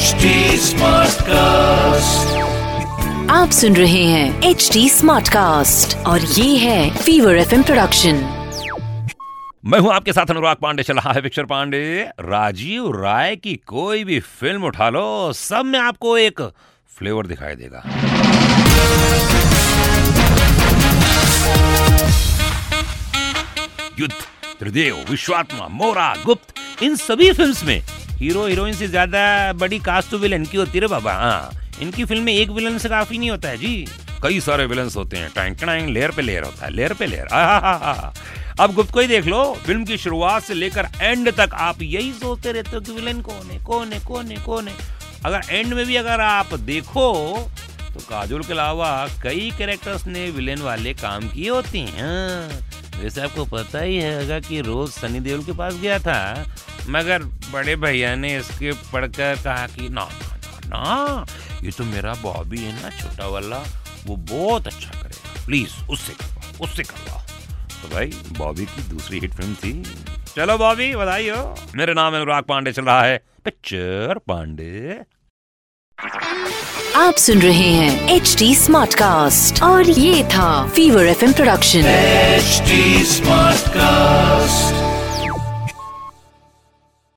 HD Smartcast. आप सुन रहे हैं एच डी स्मार्ट कास्ट और ये है फीवर एफ़ प्रोडक्शन मैं हूँ आपके साथ अनुराग पांडे चल रहा है पिक्चर पांडे। राजीव राय की कोई भी फ़िल्म उठा लो सब में आपको एक फ्लेवर दिखाई देगा। युद्ध त्रिदेव विश्वात्मा मोरा गुप्त इन सभी फिल्म्स में हीरो हीरोइन से ज़्यादा बड़ी कास्ट तो विलन की होती है बाबा हाँ। इनकी फ़िल्म में एक विलन से काफ़ी नहीं होता है जी। कई सारे विलन्स होते हैं टैंक टैंक लेयर पे लेयर होता है लेयर पे लेयर अब गुप्त को ही देख लो फ़िल्म की शुरुआत से लेकर एंड तक आप यही सोचते रहते हो कि विलन कौन है कौन है कौन है कौन है। अगर एंड में भी अगर आप देखो तो काजोल के अलावा कई कैरेक्टर्स ने विलेन वाले काम किए होते हैं। हाँ, वैसे आपको पता ही है कि रोज सनी देओल के पास गया था मगर बड़े भैया ने इसके पढ़कर कहा कि ना ना ना ना ये तो मेरा बॉबी है ना छोटा वाला वो बहुत अच्छा करेगा। प्लीज़ उससे करवाओ उससे करवाओ तो भाई बॉबी की दूसरी हिट फ़िल्म थी। चलो बॉबी बधाई हो। मेरा नाम अनुराग पांडे चल रहा है। पिक्चर पांडे। आप सुन रहे हैं एच डी स्मार्ट कास्ट और ये था fever F production HD Smartcast.